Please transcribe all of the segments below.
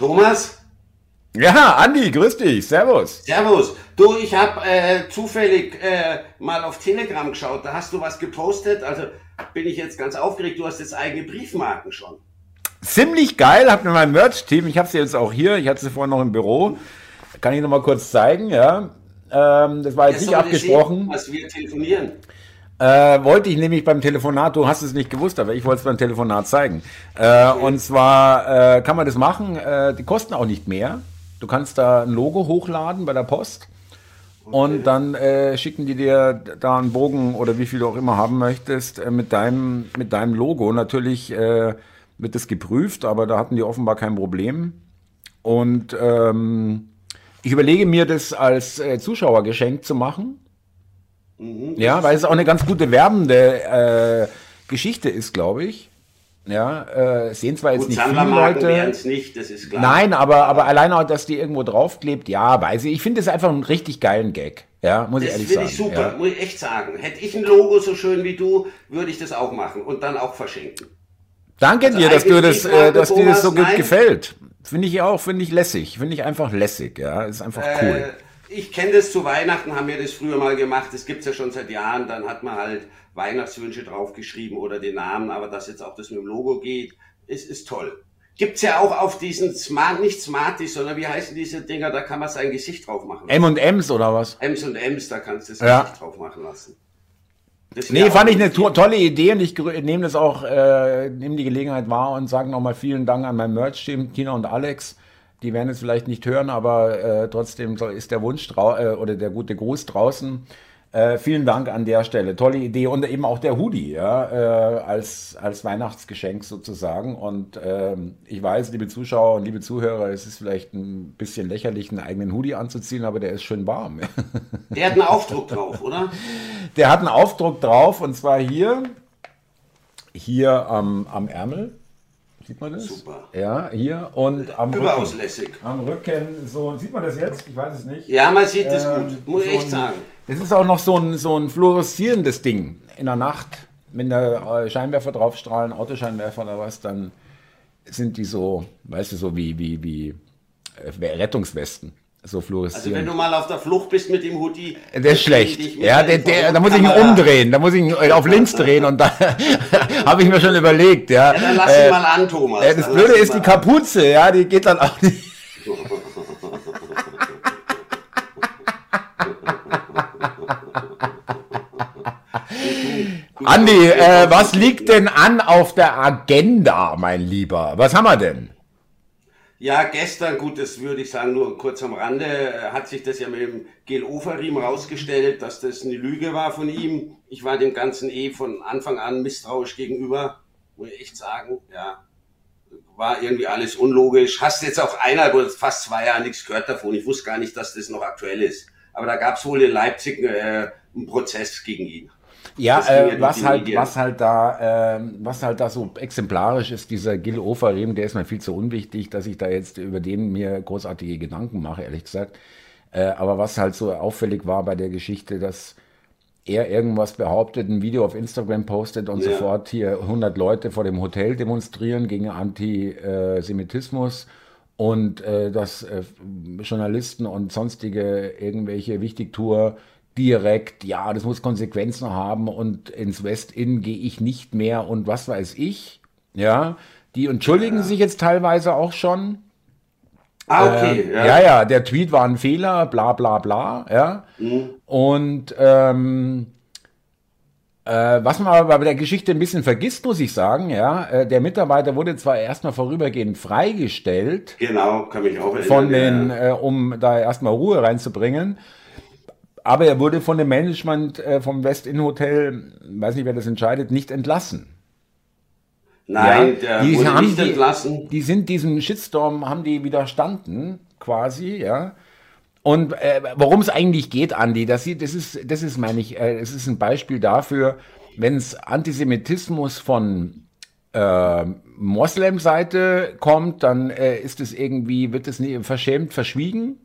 Thomas? Ja, Andi, grüß dich, servus. Servus. Du, ich habe äh, zufällig äh, mal auf Telegram geschaut, da hast du was gepostet, also bin ich jetzt ganz aufgeregt, du hast jetzt eigene Briefmarken schon. Ziemlich geil, hab mir mein Merch-Team, ich habe sie jetzt auch hier, ich hatte sie vorhin noch im Büro, kann ich noch mal kurz zeigen, ja. Ähm, das war jetzt nicht abgesprochen. Sehen, was wir telefonieren. Äh, wollte ich nämlich beim Telefonat, du hast es nicht gewusst, aber ich wollte es beim Telefonat zeigen. Äh. Und zwar äh, kann man das machen, äh, die kosten auch nicht mehr. Du kannst da ein Logo hochladen bei der Post okay. und dann äh, schicken die dir da einen Bogen oder wie viel du auch immer haben möchtest äh, mit, deinem, mit deinem Logo. Natürlich wird das geprüft, aber da hatten die offenbar kein Problem. Und ähm, ich überlege mir das als Zuschauergeschenk zu machen. Mhm, ja, weil es auch eine ganz gute werbende äh, Geschichte ist, glaube ich. Ja, äh, sehen zwar jetzt Gut, nicht viele Leute. nicht, das ist klar. Nein, aber, aber allein auch, dass die irgendwo draufklebt, ja, weiß ich. Ich finde es einfach einen richtig geilen Gag. Ja, muss das ich ehrlich sagen. Das finde ich super, ja. muss ich echt sagen. Hätte ich ein Logo so schön wie du, würde ich das auch machen und dann auch verschenken. Danke also dir, dass du das, äh, dass dir das so gut gefällt. Finde ich auch, finde ich lässig. Finde ich einfach lässig, ja. Ist einfach äh, cool. Ich kenne das zu Weihnachten, haben wir das früher mal gemacht. Das gibt's ja schon seit Jahren. Dann hat man halt Weihnachtswünsche draufgeschrieben oder den Namen, aber dass jetzt auch das mit dem Logo geht, ist, ist toll. Gibt's ja auch auf diesen Smart, nicht Smarties, sondern wie heißen diese Dinger, da kann man sein Gesicht drauf machen. M und M's oder was? M's und M's, da kannst du das ja. Gesicht drauf machen lassen. Das nee, fand ich eine to tolle Idee und ich nehme das auch, äh, nehme die Gelegenheit wahr und sage nochmal vielen Dank an mein Merch-Team, Tina und Alex. Die werden es vielleicht nicht hören, aber äh, trotzdem ist der Wunsch äh, oder der gute Gruß draußen. Äh, vielen Dank an der Stelle. Tolle Idee. Und eben auch der Hoodie, ja, äh, als, als Weihnachtsgeschenk sozusagen. Und ähm, ich weiß, liebe Zuschauer und liebe Zuhörer, es ist vielleicht ein bisschen lächerlich, einen eigenen Hoodie anzuziehen, aber der ist schön warm. Der hat einen Aufdruck drauf, oder? Der hat einen Aufdruck drauf und zwar hier, hier am, am Ärmel. Sieht man das? Super. Ja, hier und am Überaus Rücken. lässig. Am Rücken, so, sieht man das jetzt? Ich weiß es nicht. Ja, man sieht es ähm, gut, muss so ich echt sagen. Es ist auch noch so ein, so ein fluoreszierendes Ding in der Nacht, wenn da äh, Scheinwerfer draufstrahlen, Autoscheinwerfer oder was, dann sind die so, weißt du, so wie, wie, wie äh, Rettungswesten so fluoreszieren. Also wenn du mal auf der Flucht bist mit dem Hoodie. Der ist schlecht. Ja, der, der, da muss ich ihn umdrehen. Da muss ich ihn auf links drehen und da habe ich mir schon überlegt. Ja, ja dann lass ihn äh, mal an, Thomas. Äh, das Blöde ist die Kapuze, ja, die geht dann auch nicht. Andi, äh, was liegt denn an auf der Agenda, mein Lieber? Was haben wir denn? Ja, gestern, gut, das würde ich sagen, nur kurz am Rande, äh, hat sich das ja mit dem Gel rausgestellt, dass das eine Lüge war von ihm. Ich war dem Ganzen eh von Anfang an misstrauisch gegenüber, muss ich echt sagen, ja. War irgendwie alles unlogisch. Hast jetzt auch eineinhalb oder fast zwei Jahre nichts gehört davon. Ich wusste gar nicht, dass das noch aktuell ist. Aber da gab es wohl in Leipzig äh, einen Prozess gegen ihn. Ja, äh, was halt, was halt da, äh, was halt da so exemplarisch ist, dieser Gil Oferim, der ist mir viel zu unwichtig, dass ich da jetzt über den mir großartige Gedanken mache, ehrlich gesagt. Äh, aber was halt so auffällig war bei der Geschichte, dass er irgendwas behauptet, ein Video auf Instagram postet und ja. sofort hier 100 Leute vor dem Hotel demonstrieren gegen Antisemitismus und äh, dass äh, Journalisten und sonstige irgendwelche Wichtigtour direkt, ja, das muss Konsequenzen haben und ins West-In gehe ich nicht mehr und was weiß ich. Ja, die entschuldigen ja. sich jetzt teilweise auch schon. Ah, okay. Ähm, ja. ja. ja, der Tweet war ein Fehler, bla bla bla, ja. Mhm. Und ähm, äh, was man aber bei der Geschichte ein bisschen vergisst, muss ich sagen, ja, äh, der Mitarbeiter wurde zwar erstmal vorübergehend freigestellt. Genau, kann mich auch erinnern. Von den, ja. äh, um da erstmal Ruhe reinzubringen. Aber er wurde von dem Management äh, vom West-Inn Hotel, weiß nicht, wer das entscheidet, nicht entlassen. Nein, ja, der die wurde haben nicht die, entlassen. Die sind diesem Shitstorm, haben die widerstanden, quasi, ja. Und äh, worum es eigentlich geht, Andi, das, das ist, das ist, meine ich, äh, es ist ein Beispiel dafür, wenn es Antisemitismus von äh, Moslem-Seite kommt, dann äh, ist es irgendwie, wird es verschämt verschwiegen,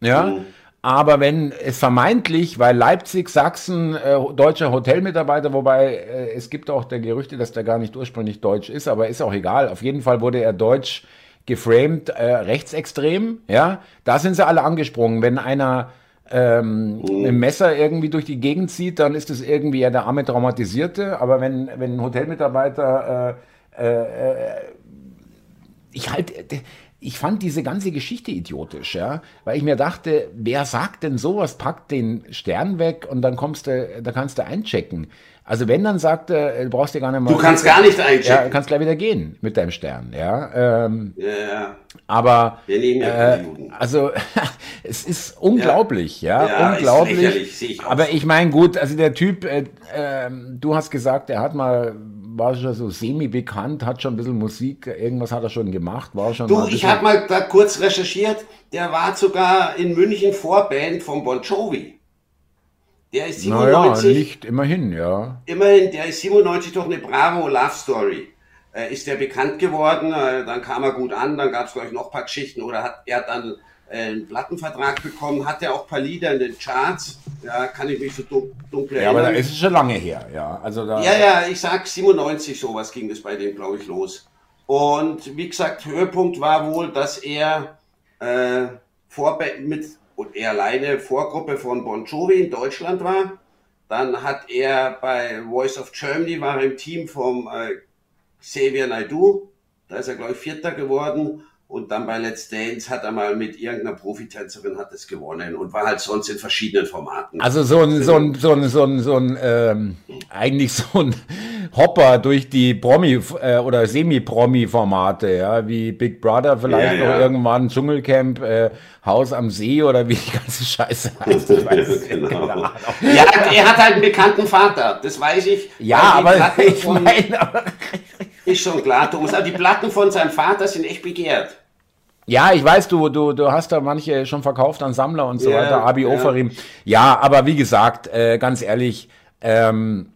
ja. Mhm. Aber wenn es vermeintlich, weil Leipzig, Sachsen, äh, deutscher Hotelmitarbeiter, wobei äh, es gibt auch der Gerüchte, dass der gar nicht ursprünglich deutsch ist, aber ist auch egal. Auf jeden Fall wurde er deutsch geframed äh, rechtsextrem, ja, da sind sie alle angesprungen. Wenn einer ähm, mhm. ein Messer irgendwie durch die Gegend zieht, dann ist es irgendwie ja der arme Traumatisierte. Aber wenn, wenn ein Hotelmitarbeiter, äh, äh, äh ich halt, ich fand diese ganze Geschichte idiotisch, ja, weil ich mir dachte, wer sagt denn sowas, packt den Stern weg und dann kommst du, da kannst du einchecken. Also wenn dann sagt er, du brauchst dir gar nicht mal. Du kannst gar nicht einchecken. Ja, kannst gleich wieder gehen mit deinem Stern, ja. Ähm, ja, ja. Aber äh, also es ist unglaublich, ja, ja, ja unglaublich. Ich aber ich meine, gut, also der Typ, äh, äh, du hast gesagt, er hat mal war schon so semi-bekannt, hat schon ein bisschen Musik, irgendwas hat er schon gemacht, war schon. Du, ich habe mal da kurz recherchiert, der war sogar in München Vorband von Bon Jovi. Der ist 97. Naja, nicht immerhin, ja. Immerhin, der ist 97 doch eine Bravo Love Story. Äh, ist der bekannt geworden, äh, dann kam er gut an, dann gab es, glaube ich, noch ein paar Geschichten oder hat er dann äh, einen Plattenvertrag bekommen, hat er auch ein paar Lieder in den Charts, ja, kann ich mich so dunkel erinnern. Ja, aber da ist es schon lange her, ja. Also da ja, ja, ich sag 97 sowas ging es bei dem, glaube ich, los. Und wie gesagt, Höhepunkt war wohl, dass er äh, vor, mit und er alleine Vorgruppe von Bon Jovi in Deutschland war. Dann hat er bei Voice of Germany war im Team vom äh, Xavier Naidoo. Da ist er, glaube ich, Vierter geworden. Und dann bei Let's Dance hat er mal mit irgendeiner Profitänzerin hat es gewonnen und war halt sonst in verschiedenen Formaten. Also so ein, so ein, so ein, so ein, so ein ähm, eigentlich so ein Hopper durch die Promi- äh, oder Semi-Promi-Formate, ja, wie Big Brother vielleicht ja, ja. noch irgendwann, Dschungelcamp, äh, Haus am See oder wie die ganze Scheiße heißt. Ich weiß genau. Ja, er hat halt einen bekannten Vater, das weiß ich. Ja, aber ich meine... Ist schon klar, Thomas. Aber die Platten von seinem Vater sind echt begehrt. Ja, ich weiß, du, du, du hast da manche schon verkauft an Sammler und so yeah, weiter, Abi yeah. Oferim. Ja, aber wie gesagt, äh, ganz ehrlich, ähm,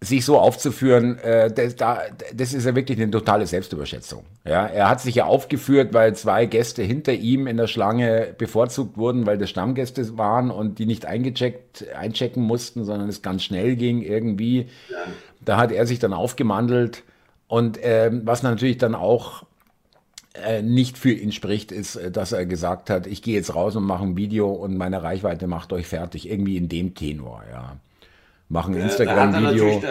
sich so aufzuführen, äh, das, da, das ist ja wirklich eine totale Selbstüberschätzung. Ja, er hat sich ja aufgeführt, weil zwei Gäste hinter ihm in der Schlange bevorzugt wurden, weil das Stammgäste waren und die nicht eingecheckt, einchecken mussten, sondern es ganz schnell ging irgendwie. Ja. Da hat er sich dann aufgemandelt und ähm, was natürlich dann auch äh, nicht für ihn spricht, ist, äh, dass er gesagt hat, ich gehe jetzt raus und mache ein Video und meine Reichweite macht euch fertig. Irgendwie in dem Tenor, ja. Machen ein Instagram-Video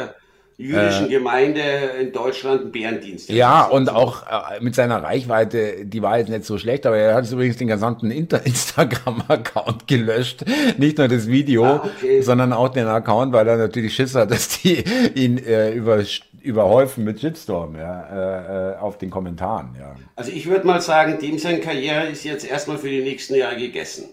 jüdischen äh, Gemeinde in Deutschland einen Bärendienst. Ja, und auch äh, mit seiner Reichweite, die war jetzt nicht so schlecht, aber er hat übrigens den gesamten Instagram-Account gelöscht. Nicht nur das Video, ah, okay. sondern auch den Account, weil er natürlich Schiss hat, dass die ihn äh, über, überhäufen mit Shitstorm ja, äh, äh, auf den Kommentaren. Ja. Also ich würde mal sagen, dem seine Karriere ist jetzt erstmal für die nächsten Jahre gegessen.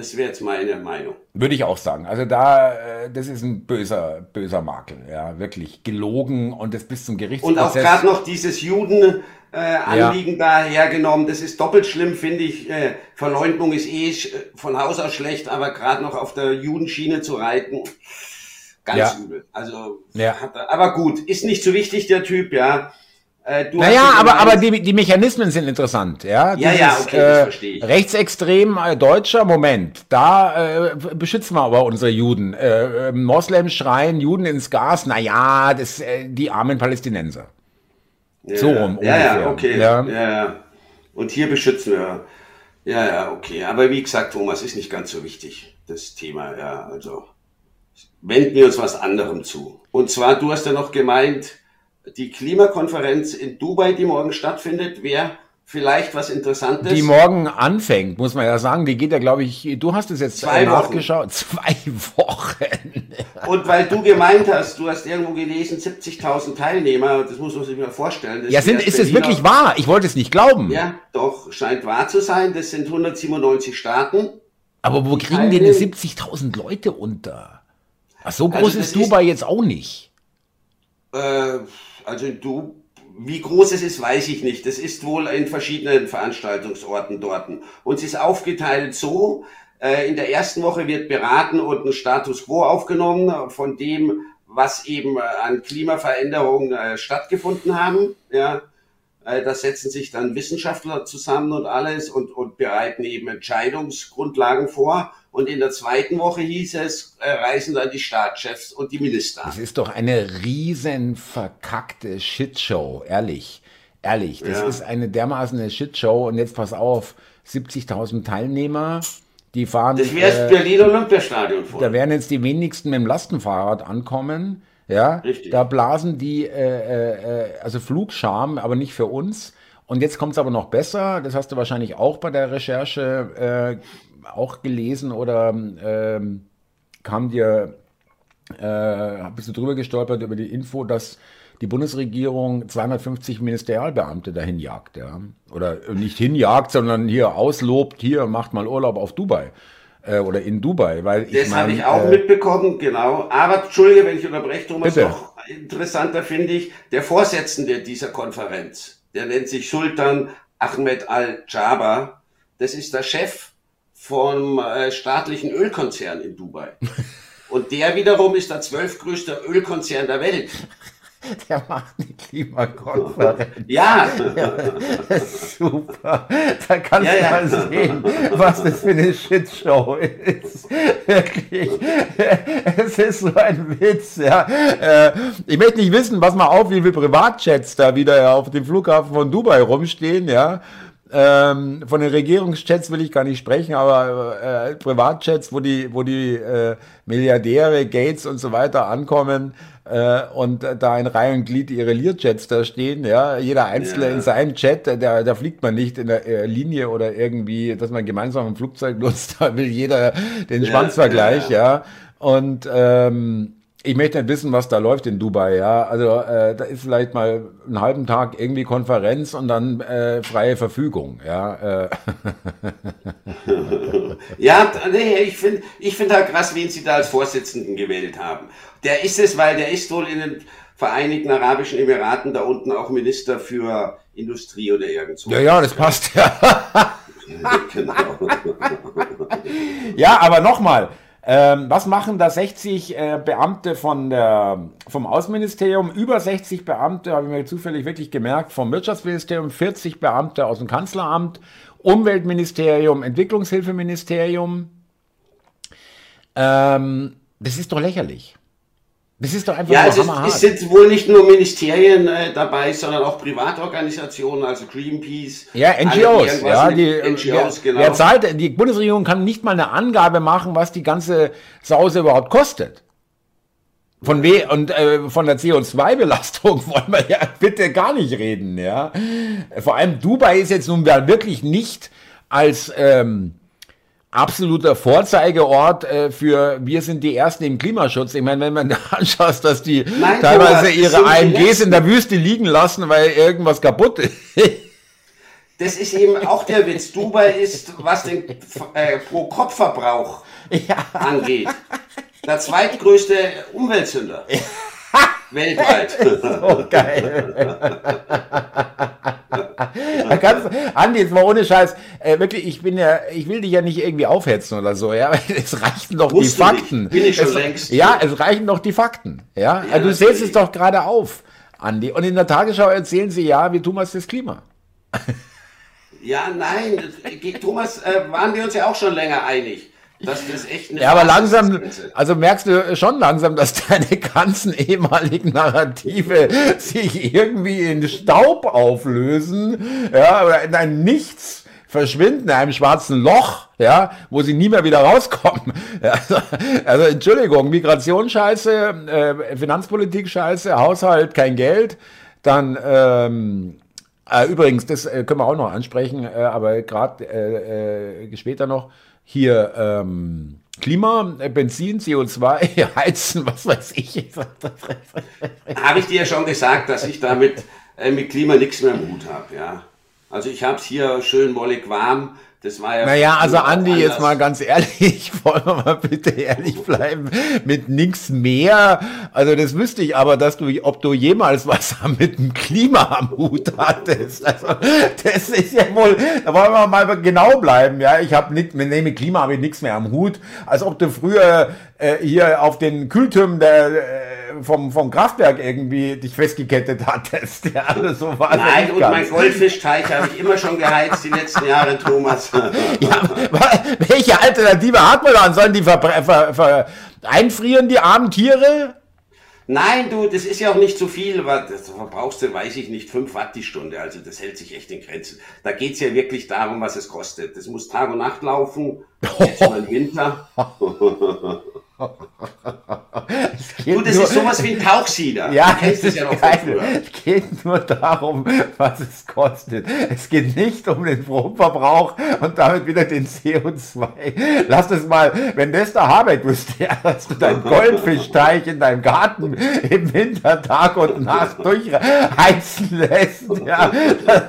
Das wäre jetzt meine Meinung. Würde ich auch sagen. Also da, äh, das ist ein böser, böser Makel. Ja, wirklich gelogen und das bis zum Gerichtsprozess. Und auch gerade noch dieses Juden, äh, Anliegen ja. da hergenommen. Das ist doppelt schlimm, finde ich. Äh, Verleumdung ist eh von Haus aus schlecht, aber gerade noch auf der Judenschiene zu reiten, ganz ja. übel. Also, ja. Er, aber gut, ist nicht so wichtig, der Typ, ja. Äh, naja, aber, aber die, die Mechanismen sind interessant, ja. Ja, Dieses, ja, okay, das äh, verstehe ich. Rechtsextrem äh, deutscher Moment, da äh, beschützen wir aber unsere Juden. Äh, äh, Moslems schreien Juden ins Gas, naja, das, äh, die armen Palästinenser. Ja, so rum. Ja, ungefähr. ja, okay. Ja. ja, ja. Und hier beschützen wir. Ja, ja, okay. Aber wie gesagt, Thomas, ist nicht ganz so wichtig, das Thema, ja. Also wenden wir uns was anderem zu. Und zwar, du hast ja noch gemeint, die Klimakonferenz in Dubai, die morgen stattfindet, wäre vielleicht was Interessantes. Die morgen anfängt, muss man ja sagen. Die geht ja, glaube ich, du hast es jetzt Zwei nachgeschaut. Wochen. Zwei Wochen. Und weil du gemeint hast, du hast irgendwo gelesen, 70.000 Teilnehmer, das muss man sich mal vorstellen. ja, sind, ist es wirklich wahr? Ich wollte es nicht glauben. Ja, doch, scheint wahr zu sein. Das sind 197 Staaten. Aber wo kriegen denn die 70.000 Leute unter? Ach, so groß also ist Dubai ist, jetzt auch nicht. Äh, also du, wie groß es ist, weiß ich nicht. Das ist wohl in verschiedenen Veranstaltungsorten dort. Und es ist aufgeteilt so, äh, in der ersten Woche wird beraten und ein Status quo aufgenommen von dem, was eben äh, an Klimaveränderungen äh, stattgefunden haben. Ja, da setzen sich dann Wissenschaftler zusammen und alles und, und bereiten eben Entscheidungsgrundlagen vor. Und in der zweiten Woche hieß es, äh, reisen dann die Staatschefs und die Minister. Das ist doch eine riesen verkackte Shitshow, ehrlich. Ehrlich, das ja. ist eine dermaßen eine Shitshow und jetzt pass auf, 70.000 Teilnehmer, die fahren. Das wäre äh, Berlin Olympiastadion vor. Da werden jetzt die wenigsten mit dem Lastenfahrrad ankommen. Ja, Richtig. da blasen die äh, äh, also Flugscham, aber nicht für uns. Und jetzt kommt es aber noch besser. Das hast du wahrscheinlich auch bei der Recherche äh, auch gelesen oder ähm, kam dir, äh, bist du drüber gestolpert über die Info, dass die Bundesregierung 250 Ministerialbeamte dahin jagt, ja. Oder nicht hinjagt, sondern hier auslobt, hier macht mal Urlaub auf Dubai. Äh, oder in Dubai, weil ich Das habe ich auch äh, mitbekommen, genau. Aber Entschuldige, wenn ich unterbreche, Thomas, bitte. noch interessanter finde ich, der Vorsitzende dieser Konferenz, der nennt sich Sultan Ahmed Al-Jaber. Das ist der Chef vom äh, staatlichen Ölkonzern in Dubai. Und der wiederum ist der zwölfgrößte Ölkonzern der Welt. Der macht eine Klimakonferenz. Ja. ja super. Da kannst ja, du ja. mal sehen, was das für eine Shitshow ist. Wirklich. Es ist so ein Witz, ja. Äh, ich möchte nicht wissen, was mal auf, wie viele Privatjets da wieder auf dem Flughafen von Dubai rumstehen, ja. Ähm, von den Regierungsjets will ich gar nicht sprechen, aber äh, Privatjets, wo die, wo die äh, Milliardäre, Gates und so weiter ankommen äh, und da in Reihe und Glied ihre Learjets da stehen, ja, jeder Einzelne ja. in seinem da, da fliegt man nicht in der äh, Linie oder irgendwie, dass man gemeinsam ein Flugzeug nutzt, da will jeder den ja, Schwanzvergleich, ja. ja. Und ähm, ich möchte nicht wissen, was da läuft in Dubai, ja. Also äh, da ist vielleicht mal einen halben Tag irgendwie Konferenz und dann äh, freie Verfügung, ja. Äh. ja, nee, ich finde ich finde halt krass, wen sie da als Vorsitzenden gewählt haben. Der ist es, weil der ist wohl in den Vereinigten Arabischen Emiraten da unten auch Minister für Industrie oder irgendwo. Ja, ja, das passt ja. genau. ja, aber nochmal. Ähm, was machen da 60 äh, Beamte von der, vom Außenministerium? Über 60 Beamte, habe ich mir zufällig wirklich gemerkt, vom Wirtschaftsministerium, 40 Beamte aus dem Kanzleramt, Umweltministerium, Entwicklungshilfeministerium. Ähm, das ist doch lächerlich. Das ist doch einfach ja, nur hammerhart. Es sind wohl nicht nur Ministerien äh, dabei, sondern auch Privatorganisationen, also Greenpeace. Ja, NGOs. Ja, die, NGOs, wer, genau. Wer zahlt, die Bundesregierung kann nicht mal eine Angabe machen, was die ganze Sause überhaupt kostet. Von we und äh, von der CO2-Belastung wollen wir ja bitte gar nicht reden, ja. Vor allem Dubai ist jetzt nun wirklich nicht als ähm, absoluter Vorzeigeort äh, für wir sind die Ersten im Klimaschutz. Ich meine, wenn man da anschaut, dass die Nein, teilweise ihre AMGs in der Wüste liegen lassen, weil irgendwas kaputt ist. Das ist eben auch der Witz. Dubai ist, was den äh, Pro-Kopf-Verbrauch ja. angeht, der zweitgrößte Umweltsünder. Weltweit. so geil. Ganz, Andi, jetzt mal ohne Scheiß, äh, wirklich, ich bin ja, ich will dich ja nicht irgendwie aufhetzen oder so, ja, es reichen doch Musst die Fakten. Bin ich schon es, längst. Ja, es reichen doch die Fakten, ja. ja also du zählst es doch gerade auf, Andi. Und in der Tagesschau erzählen sie ja, wie Thomas das Klima. Ja, nein, Thomas, äh, waren wir uns ja auch schon länger einig. Das ist echt eine ja, aber langsam, also merkst du schon langsam, dass deine ganzen ehemaligen Narrative sich irgendwie in Staub auflösen, ja, oder in ein Nichts verschwinden, in einem schwarzen Loch, ja, wo sie nie mehr wieder rauskommen. Ja, also, also, Entschuldigung, Migrationsscheiße, äh, Finanzpolitik-Scheiße, Haushalt, kein Geld, dann ähm, äh, übrigens, das äh, können wir auch noch ansprechen, äh, aber gerade später noch hier ähm, Klima, äh, Benzin, CO2, Heizen, was weiß ich. habe ich dir ja schon gesagt, dass ich damit äh, mit Klima nichts mehr im Hut habe, ja. Also ich habe es hier schön mollig warm das war ja. Naja, also Andi, anders. jetzt mal ganz ehrlich, wollen wir mal bitte ehrlich bleiben, mit nichts mehr. Also das wüsste ich aber, dass du, ob du jemals was mit dem Klima am Hut hattest. Also das ist ja wohl, da wollen wir mal genau bleiben. Ja, ich habe nicht, mit Klima habe ich nichts mehr am Hut. Als ob du früher äh, hier auf den Kühltürmen der äh, vom, vom Kraftwerk irgendwie dich festgekettet hattest. Ja, also so war Nein, und mein Goldfischteich habe ich immer schon geheizt die letzten Jahre, Thomas. ja, welche Alternative hat man dann? Sollen die ver, ver, ver, einfrieren, die armen Tiere? Nein, du, das ist ja auch nicht zu viel, weil das verbrauchst du, weiß ich nicht, 5 Watt die Stunde. Also das hält sich echt in Grenzen. Da geht's ja wirklich darum, was es kostet. Das muss Tag und Nacht laufen. Jetzt mal im Winter. das nur, ist sowas wie ein Tauchsieder. Ja, es, ist ja es geht nur darum, was es kostet. Es geht nicht um den Stromverbrauch und damit wieder den CO2. Lass es mal, wenn das der Habeck wüsste, dass du deinen Goldfischteich in deinem Garten im Winter Tag und Nacht durchheizen lässt, ja,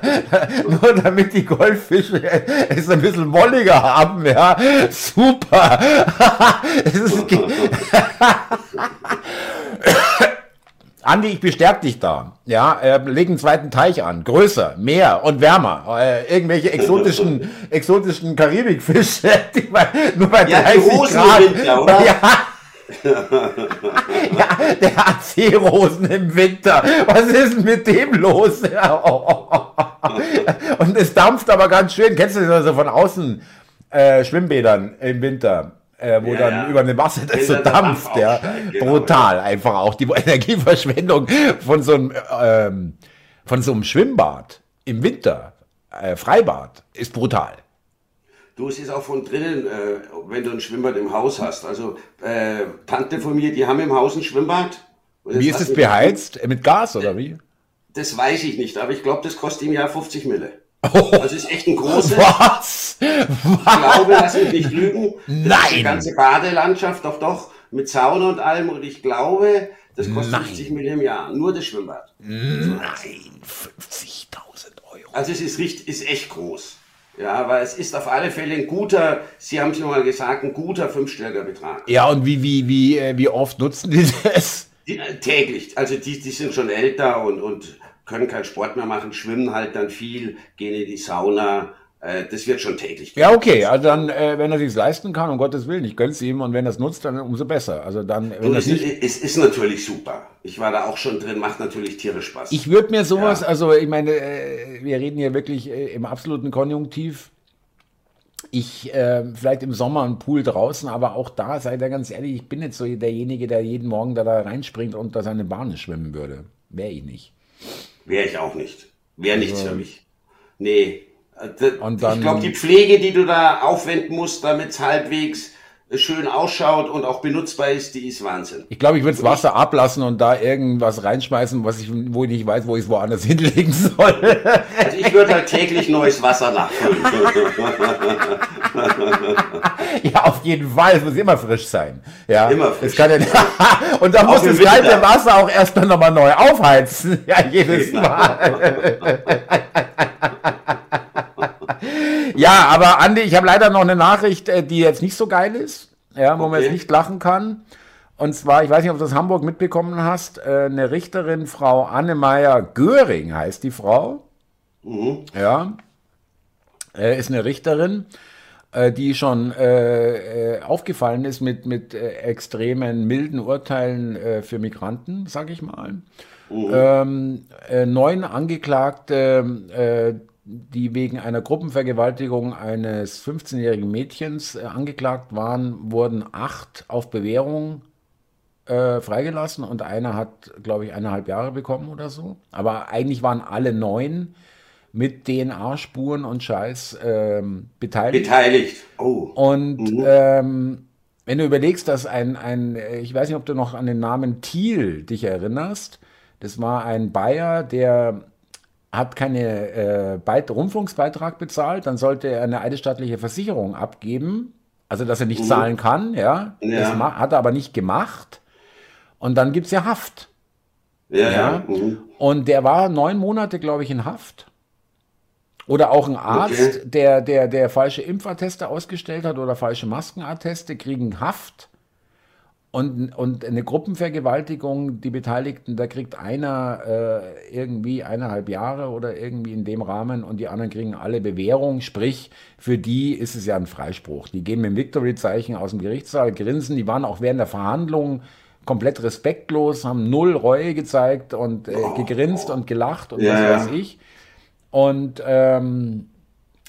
nur damit die Goldfische es ein bisschen molliger haben, ja, super. es ist, Andi, ich bestärke dich da. Ja, äh, leg einen zweiten Teich an. Größer, mehr und wärmer. Äh, irgendwelche exotischen, exotischen Karibikfische, die bei, nur bei ja, 30 Grad. Winter, oder? Ja. ja, der hat Seerosen im Winter. Was ist denn mit dem los? Und es dampft aber ganz schön. Kennst du das also von außen äh, Schwimmbädern im Winter? Äh, wo ja, dann ja. über eine Masse das so dampft, Dampf ja. Genau, Brutal ja. einfach auch. Die Energieverschwendung von so einem, ähm, von so einem Schwimmbad im Winter, äh, Freibad, ist brutal. Du, es ist auch von drinnen, äh, wenn du ein Schwimmbad im Haus hast. Also äh, Tante von mir, die haben im Haus ein Schwimmbad. Wie ist es beheizt? Mit Gas oder wie? Das weiß ich nicht, aber ich glaube, das kostet im Jahr 50 Mille. Oh, also ist echt ein großes. Was? Ich glaube, lass mich nicht lügen. Das Nein. die ganze Badelandschaft, doch doch, mit Sauna und allem. Und ich glaube, das kostet Nein. 50 Millionen im Jahr. Nur das Schwimmbad. Nein, 50.000 Euro. Also es ist, richtig, ist echt groß. Ja, aber es ist auf alle Fälle ein guter, Sie haben es mal gesagt, ein guter fünfstelliger Betrag. Ja, und wie, wie, wie, äh, wie oft nutzen die das? Die, äh, täglich. Also die, die sind schon älter und, und können keinen Sport mehr machen, schwimmen halt dann viel, gehen in die Sauna. Äh, das wird schon täglich. Ja, okay. Also dann, äh, wenn er sich leisten kann, um Gottes Willen, ich gönn's ihm und wenn er es nutzt, dann umso besser. Also dann, wenn du, es, nicht... es ist natürlich super. Ich war da auch schon drin, macht natürlich Tiere Spaß. Ich würde mir sowas, ja. also ich meine, äh, wir reden hier wirklich äh, im absoluten Konjunktiv. Ich, äh, vielleicht im Sommer ein Pool draußen, aber auch da, seid ihr ganz ehrlich, ich bin nicht so derjenige, der jeden Morgen da, da reinspringt und da seine Bahn schwimmen würde. Wäre ich nicht. Wäre ich auch nicht. Wäre nichts also, für mich. Nee. Und dann, ich glaube, die Pflege, die du da aufwenden musst, damit es halbwegs schön ausschaut und auch benutzbar ist, die ist Wahnsinn. Ich glaube, ich würde das Wasser ablassen und da irgendwas reinschmeißen, was ich, wo ich nicht weiß, wo ich es woanders hinlegen soll. Also ich würde halt täglich neues Wasser nachfüllen. ja, auf jeden Fall. Es muss immer frisch sein. Ja, immer frisch. Ja, und da muss das kalte Wasser auch erst dann nochmal neu aufheizen. Ja, jedes genau. Mal. Ja, aber Andi, ich habe leider noch eine Nachricht, äh, die jetzt nicht so geil ist, ja, wo okay. man jetzt nicht lachen kann. Und zwar, ich weiß nicht, ob du das Hamburg mitbekommen hast, äh, eine Richterin, Frau Annemeyer Göring heißt die Frau. Mhm. Ja, äh, ist eine Richterin, die schon aufgefallen ist mit, mit extremen, milden Urteilen für Migranten, sag ich mal. Mhm. Ähm, neun Angeklagte die wegen einer Gruppenvergewaltigung eines 15-jährigen Mädchens äh, angeklagt waren, wurden acht auf Bewährung äh, freigelassen und einer hat, glaube ich, eineinhalb Jahre bekommen oder so. Aber eigentlich waren alle neun mit DNA-Spuren und Scheiß ähm, beteiligt. Beteiligt. Oh. Und mhm. ähm, wenn du überlegst, dass ein, ein, ich weiß nicht, ob du noch an den Namen Thiel dich erinnerst, das war ein Bayer, der hat keine äh, Rundfunksbeitrag bezahlt, dann sollte er eine eidesstattliche Versicherung abgeben, also dass er nicht mhm. zahlen kann, ja. ja. Das hat er aber nicht gemacht. Und dann gibt es ja Haft. Ja, ja. Mhm. Und der war neun Monate, glaube ich, in Haft. Oder auch ein Arzt, okay. der, der, der falsche Impfatteste ausgestellt hat oder falsche Maskenatteste, kriegen Haft. Und, und eine Gruppenvergewaltigung, die Beteiligten, da kriegt einer äh, irgendwie eineinhalb Jahre oder irgendwie in dem Rahmen und die anderen kriegen alle Bewährung. Sprich, für die ist es ja ein Freispruch. Die gehen mit dem Victory-Zeichen aus dem Gerichtssaal, grinsen. Die waren auch während der Verhandlung komplett respektlos, haben null Reue gezeigt und äh, gegrinst und gelacht und ja, was weiß ich. Und ähm,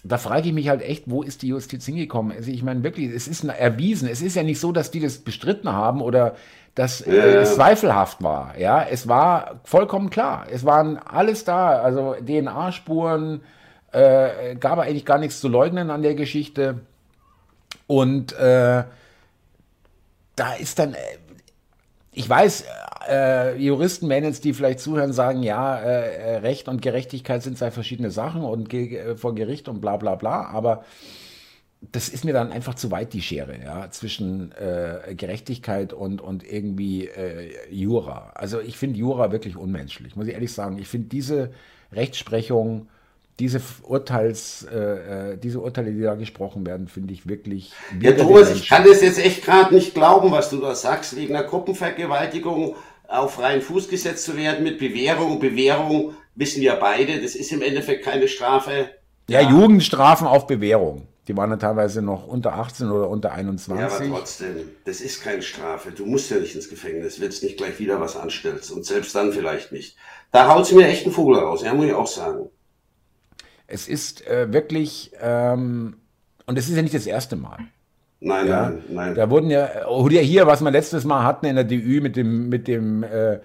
da frage ich mich halt echt, wo ist die Justiz hingekommen? Also ich meine wirklich, es ist erwiesen. Es ist ja nicht so, dass die das bestritten haben oder dass äh, ja. es zweifelhaft war. Ja, es war vollkommen klar. Es waren alles da, also DNA-Spuren, äh, gab eigentlich gar nichts zu leugnen an der Geschichte. Und äh, da ist dann, äh, ich weiß, äh, Juristen werden die vielleicht zuhören, sagen, ja, äh, Recht und Gerechtigkeit sind zwei verschiedene Sachen und ge äh, vor Gericht und bla bla bla, aber das ist mir dann einfach zu weit die Schere, ja, zwischen äh, Gerechtigkeit und, und irgendwie äh, Jura. Also ich finde Jura wirklich unmenschlich, muss ich ehrlich sagen. Ich finde diese Rechtsprechung diese Urteils, äh, äh, diese Urteile, die da gesprochen werden, finde ich wirklich. Ja, Thomas, ich kann das jetzt echt gerade nicht glauben, was du da sagst, wegen einer Gruppenvergewaltigung auf freien Fuß gesetzt zu werden mit Bewährung. Bewährung wissen wir beide, das ist im Endeffekt keine Strafe. Ja, ja. Jugendstrafen auf Bewährung. Die waren dann teilweise noch unter 18 oder unter 21. Ja, aber trotzdem, das ist keine Strafe. Du musst ja nicht ins Gefängnis, wenn es nicht gleich wieder was anstellst. Und selbst dann vielleicht nicht. Da haut sie mir echt einen Vogel raus, ja, muss ich auch sagen. Es ist äh, wirklich, ähm, und es ist ja nicht das erste Mal. Nein, ja, nein, nein. Da wurden ja, oder hier, was wir letztes Mal hatten in der DÜ mit dem, mit dem äh,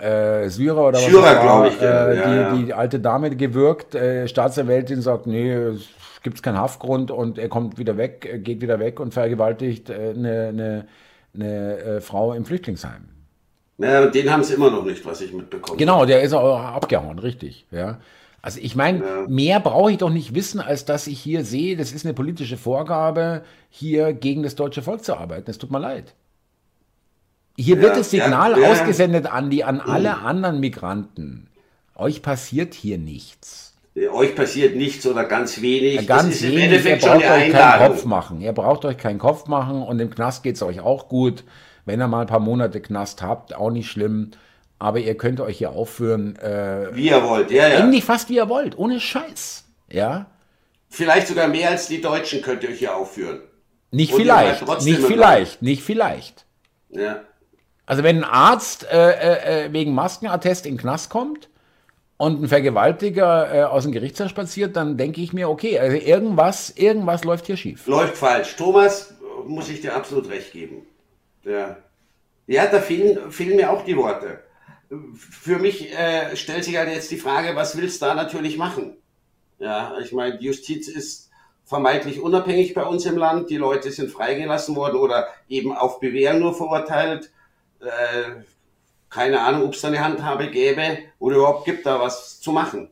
äh, Syrer oder Syrer, was glaube ich, äh, ja, die, ja. die alte Dame gewirkt. Äh, Staatsanwältin sagt, nee, es gibt keinen Haftgrund und er kommt wieder weg, geht wieder weg und vergewaltigt äh, eine, eine, eine äh, Frau im Flüchtlingsheim. Ja, den haben sie immer noch nicht, was ich mitbekomme. Genau, der ist auch abgehauen, richtig. Ja. Also ich meine, ja. mehr brauche ich doch nicht wissen, als dass ich hier sehe, das ist eine politische Vorgabe, hier gegen das deutsche Volk zu arbeiten. Es tut mir leid. Hier ja, wird das Signal ja, ausgesendet an die, an alle anderen Migranten. Euch passiert hier nichts. Euch passiert nichts oder ganz wenig. ganz wenig. Ihr braucht euch keinen Kopf machen. Ihr braucht euch keinen Kopf machen und im Knast geht es euch auch gut. Wenn ihr mal ein paar Monate Knast habt, auch nicht schlimm aber ihr könnt euch hier aufführen. Äh, wie ihr wollt, ja, ja. Eigentlich fast wie ihr wollt, ohne Scheiß. Ja. Vielleicht sogar mehr als die Deutschen könnt ihr euch hier aufführen. Nicht Und vielleicht, nicht vielleicht, nicht vielleicht. Ja. Also wenn ein Arzt äh, äh, äh, wegen Maskenattest in den Knast kommt und ein Vergewaltiger äh, aus dem Gerichtssaal spaziert, dann denke ich mir, okay, also irgendwas, irgendwas läuft hier schief. Läuft falsch. Thomas, muss ich dir absolut recht geben. Ja, ja da fehlen, fehlen mir auch die Worte für mich äh, stellt sich halt jetzt die Frage, was willst du da natürlich machen? Ja, ich meine, die Justiz ist vermeintlich unabhängig bei uns im Land. Die Leute sind freigelassen worden oder eben auf Bewährung nur verurteilt. Äh, keine Ahnung, ob es da eine Handhabe gäbe oder überhaupt gibt da was zu machen.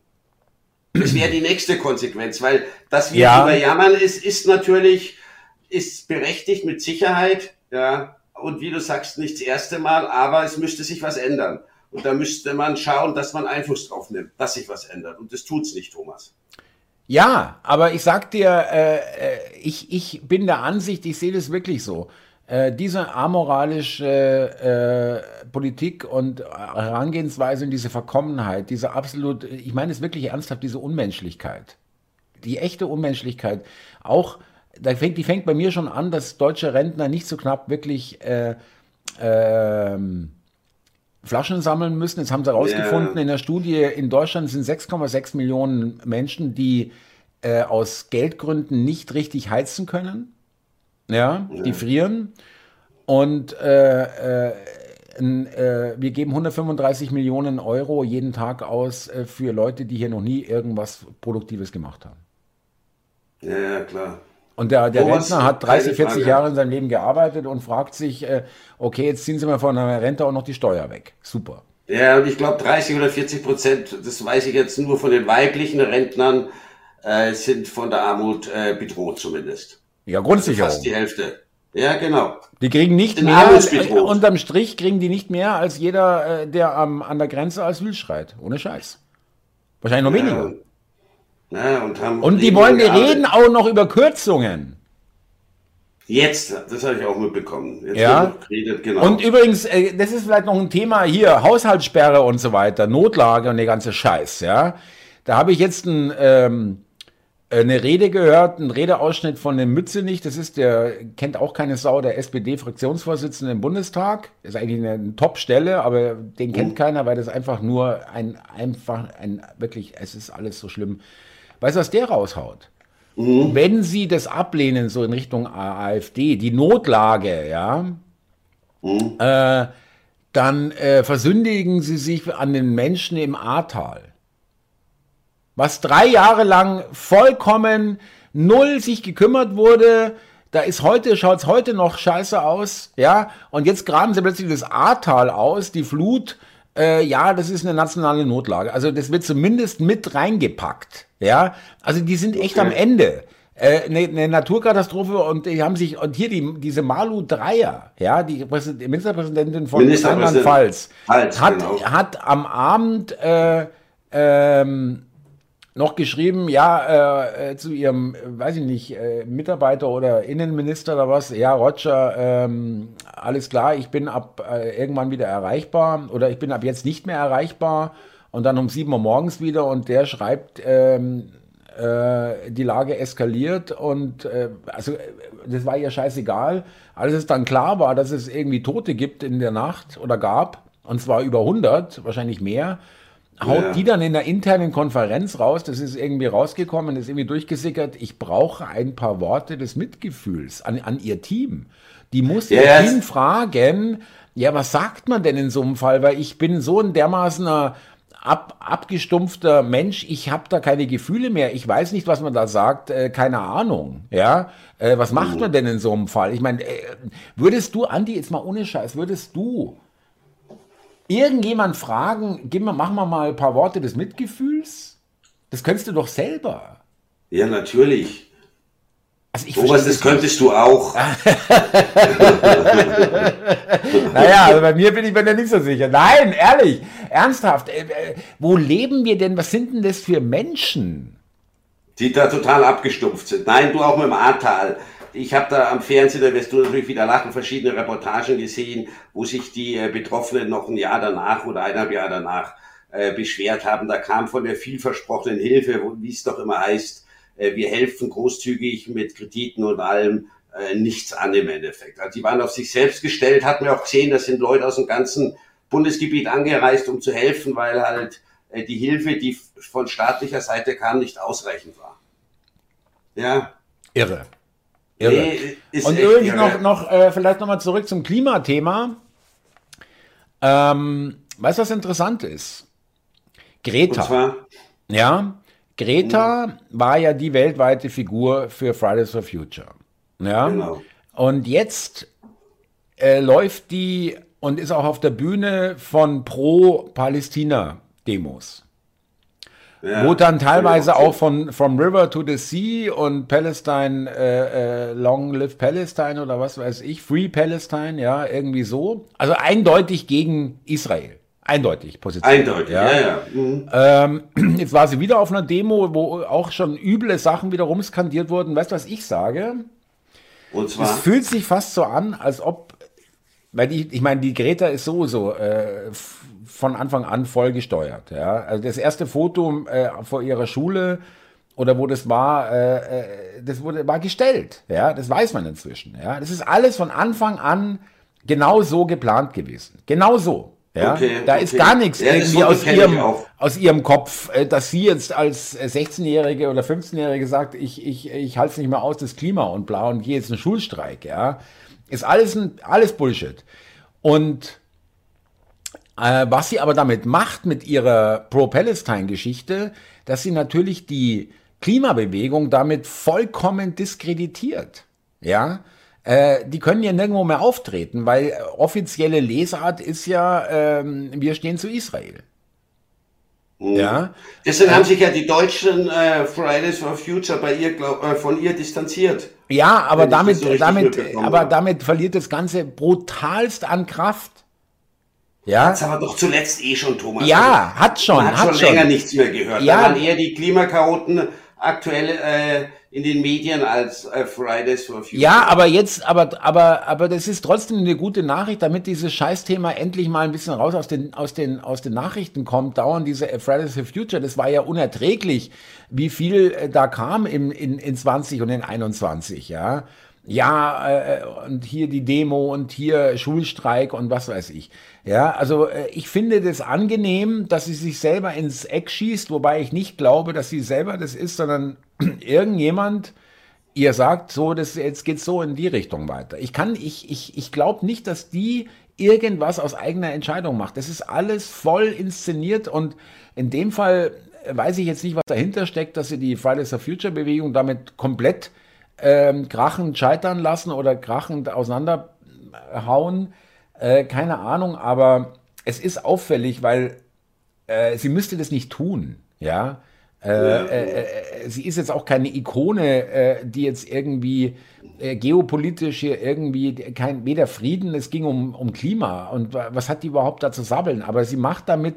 Das wäre die nächste Konsequenz, weil dass wir ja. jammern ist, ist natürlich, ist berechtigt mit Sicherheit, ja. Und wie du sagst, nicht das erste Mal, aber es müsste sich was ändern. Und da müsste man schauen, dass man Einfluss drauf nimmt, dass sich was ändert. Und das tut's nicht, Thomas. Ja, aber ich sag dir, äh, äh, ich, ich bin der Ansicht, ich sehe das wirklich so. Äh, diese amoralische äh, Politik und Herangehensweise und diese Verkommenheit, diese absolut, ich meine es wirklich ernsthaft, diese Unmenschlichkeit, die echte Unmenschlichkeit, auch, da fängt, die fängt bei mir schon an, dass deutsche Rentner nicht so knapp wirklich äh, ähm, Flaschen sammeln müssen. Jetzt haben sie herausgefunden, yeah. in der Studie in Deutschland sind 6,6 Millionen Menschen, die äh, aus Geldgründen nicht richtig heizen können. Ja, yeah. die frieren. Und äh, äh, äh, wir geben 135 Millionen Euro jeden Tag aus äh, für Leute, die hier noch nie irgendwas Produktives gemacht haben. Ja, ja, klar. Und der, der Rentner hat 30, 40 Jahre in seinem Leben gearbeitet und fragt sich, äh, okay, jetzt ziehen Sie mal von der Rente auch noch die Steuer weg. Super. Ja, und ich glaube 30 oder 40 Prozent, das weiß ich jetzt nur von den weiblichen Rentnern, äh, sind von der Armut äh, bedroht zumindest. Ja, Grundsicherung. Also fast die Hälfte. Ja, genau. Die kriegen nicht mehr, als, äh, unterm Strich kriegen die nicht mehr als jeder, äh, der am, an der Grenze Asyl schreit. Ohne Scheiß. Wahrscheinlich noch ja. weniger. Ja, und, und die wollen, wir reden auch noch über Kürzungen. Jetzt, das habe ich auch mitbekommen. Jetzt ja. Geredet, genau. Und übrigens, äh, das ist vielleicht noch ein Thema hier, Haushaltssperre und so weiter, Notlage und der ganze Scheiß, ja. Da habe ich jetzt ein, ähm, eine Rede gehört, einen Redeausschnitt von dem Mützenich, das ist der, kennt auch keine Sau, der SPD-Fraktionsvorsitzende im Bundestag. Das ist eigentlich eine Top-Stelle, aber den kennt mhm. keiner, weil das einfach nur ein, einfach, ein, wirklich, es ist alles so schlimm. Weißt du, was der raushaut? mhm. wenn sie das ablehnen, so in Richtung AfD, die Notlage, ja, mhm. äh, dann äh, versündigen sie sich an den Menschen im Ahrtal. Was drei Jahre lang vollkommen null sich gekümmert wurde, da ist heute, schaut es heute noch scheiße aus, ja, und jetzt graben sie plötzlich das Ahrtal aus, die Flut, äh, ja, das ist eine nationale Notlage. Also das wird zumindest mit reingepackt, ja. Also die sind echt okay. am Ende. Äh, eine, eine Naturkatastrophe und die haben sich, und hier die, diese Malu Dreier, ja, die Ministerpräsidentin von Rheinland-Pfalz, hat, genau. hat am Abend äh, ähm, noch geschrieben, ja, äh, äh, zu ihrem, weiß ich nicht, äh, Mitarbeiter oder Innenminister oder was, ja, Roger, ähm, alles klar, ich bin ab äh, irgendwann wieder erreichbar oder ich bin ab jetzt nicht mehr erreichbar und dann um 7 Uhr morgens wieder und der schreibt, ähm, äh, die Lage eskaliert und äh, also das war ihr scheißegal. Als es dann klar war, dass es irgendwie Tote gibt in der Nacht oder gab, und zwar über 100, wahrscheinlich mehr, haut ja. die dann in der internen Konferenz raus, das ist irgendwie rausgekommen, ist irgendwie durchgesickert, ich brauche ein paar Worte des Mitgefühls an, an ihr Team. Die muss ja, ihr Team fragen, ja, was sagt man denn in so einem Fall? Weil ich bin so ein dermaßener ab, abgestumpfter Mensch, ich habe da keine Gefühle mehr, ich weiß nicht, was man da sagt, äh, keine Ahnung, ja. Äh, was macht man denn in so einem Fall? Ich meine, äh, würdest du, Andi, jetzt mal ohne Scheiß, würdest du irgendjemand fragen, gib mal, mach mal mal ein paar Worte des Mitgefühls? Das könntest du doch selber. Ja, natürlich. Also ich Thomas, das könntest du auch. naja, also bei mir bin ich mir da nicht so sicher. Nein, ehrlich, ernsthaft. Äh, äh, wo leben wir denn? Was sind denn das für Menschen? Die da total abgestumpft sind. Nein, du auch mit dem Ahrtal ich habe da am Fernsehen, da wirst du natürlich wieder lachen, verschiedene Reportagen gesehen, wo sich die äh, Betroffenen noch ein Jahr danach oder eineinhalb Jahre danach äh, beschwert haben. Da kam von der vielversprochenen Hilfe, wie es doch immer heißt, äh, wir helfen großzügig mit Krediten und allem, äh, nichts an im Endeffekt. Also die waren auf sich selbst gestellt, hatten wir auch gesehen, das sind Leute aus dem ganzen Bundesgebiet angereist, um zu helfen, weil halt äh, die Hilfe, die von staatlicher Seite kam, nicht ausreichend war. Ja. Irre. Irre. Nee, und übrigens noch, noch äh, vielleicht nochmal zurück zum Klimathema. Ähm, weißt du, was interessant ist? Greta. Ja, Greta mhm. war ja die weltweite Figur für Fridays for Future. Ja. Genau. Und jetzt äh, läuft die und ist auch auf der Bühne von Pro-Palästina-Demos. Ja, wo dann teilweise auch von From River to the Sea und Palestine, äh, äh, Long Live Palestine oder was weiß ich, Free Palestine, ja, irgendwie so. Also eindeutig gegen Israel. Eindeutig Position. Eindeutig, ja, ja. ja. Mhm. Ähm, jetzt war sie wieder auf einer Demo, wo auch schon üble Sachen wieder rumskandiert wurden. Weißt du, was ich sage? Und zwar? Es fühlt sich fast so an, als ob, weil die, ich meine, die Greta ist sowieso äh, von Anfang an voll gesteuert. Ja? Also das erste Foto äh, vor ihrer Schule oder wo das war, äh, äh, das wurde, war gestellt. Ja, das weiß man inzwischen. Ja, das ist alles von Anfang an genau so geplant gewesen. Genau so. Ja, okay, da okay. ist gar nichts ja, irgendwie aus ihrem, aus ihrem Kopf, äh, dass sie jetzt als 16-Jährige oder 15-Jährige sagt, ich, ich, ich halte es nicht mehr aus, das Klima und bla und gehe jetzt einen Schulstreik, ja. Ist alles, ein, alles Bullshit. Und äh, was sie aber damit macht, mit ihrer Pro-Palestine-Geschichte, dass sie natürlich die Klimabewegung damit vollkommen diskreditiert. Ja, äh, die können ja nirgendwo mehr auftreten, weil offizielle Lesart ist ja, ähm, wir stehen zu Israel. Mhm. Ja. Deswegen äh, haben sich ja die deutschen äh, Fridays for Future bei ihr glaub, äh, von ihr distanziert. Ja, aber damit, so damit, aber damit verliert das Ganze brutalst an Kraft. Ja. Hat's aber doch zuletzt eh schon, Thomas. Ja, also, hat schon. Man hat, hat schon länger nichts mehr gehört. Ja. Da waren eher die Klimakaroten aktuell äh, in den Medien als äh, Fridays for Future. Ja, aber jetzt, aber, aber, aber das ist trotzdem eine gute Nachricht, damit dieses Scheißthema endlich mal ein bisschen raus aus den, aus den, aus den Nachrichten kommt. Dauernd diese äh, Fridays for Future, das war ja unerträglich, wie viel äh, da kam im, in, in 20 und in 21, ja. Ja, äh, und hier die Demo und hier Schulstreik und was weiß ich. Ja, also äh, ich finde das angenehm, dass sie sich selber ins Eck schießt, wobei ich nicht glaube, dass sie selber das ist, sondern irgendjemand ihr sagt, so, das, jetzt geht's so in die Richtung weiter. Ich kann, ich, ich, ich glaube nicht, dass die irgendwas aus eigener Entscheidung macht. Das ist alles voll inszeniert und in dem Fall weiß ich jetzt nicht, was dahinter steckt, dass sie die Fridays for Future Bewegung damit komplett ähm, krachend scheitern lassen oder krachend auseinanderhauen. Äh, keine Ahnung, aber es ist auffällig, weil äh, sie müsste das nicht tun. Ja. Äh, ja. Äh, äh, sie ist jetzt auch keine Ikone, äh, die jetzt irgendwie geopolitisch hier irgendwie kein weder Frieden, es ging um, um Klima und was hat die überhaupt da zu sabbeln? Aber sie macht damit,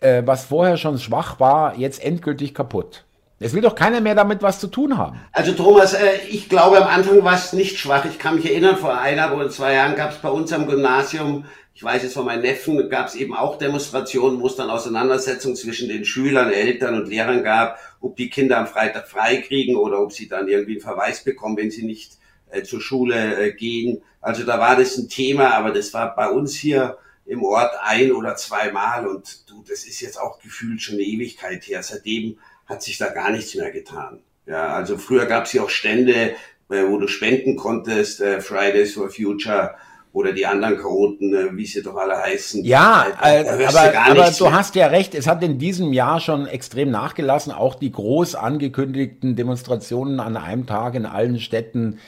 was vorher schon schwach war, jetzt endgültig kaputt. Es will doch keiner mehr damit was zu tun haben. Also Thomas, äh, ich glaube am Anfang war es nicht schwach. Ich kann mich erinnern, vor einer oder zwei Jahren gab es bei uns am Gymnasium, ich weiß es von meinen Neffen, gab es eben auch Demonstrationen, wo es dann Auseinandersetzungen zwischen den Schülern, Eltern und Lehrern gab, ob die Kinder am Freitag frei kriegen oder ob sie dann irgendwie einen Verweis bekommen, wenn sie nicht äh, zur Schule äh, gehen. Also da war das ein Thema, aber das war bei uns hier im Ort ein oder zweimal und du, das ist jetzt auch gefühlt schon eine Ewigkeit her. Seitdem hat sich da gar nichts mehr getan. Ja, also früher gab es ja auch Stände, äh, wo du spenden konntest, äh, Fridays for Future oder die anderen Chaoten, äh, wie sie doch alle heißen. Ja, äh, aber, du, aber du hast ja recht, es hat in diesem Jahr schon extrem nachgelassen, auch die groß angekündigten Demonstrationen an einem Tag in allen Städten.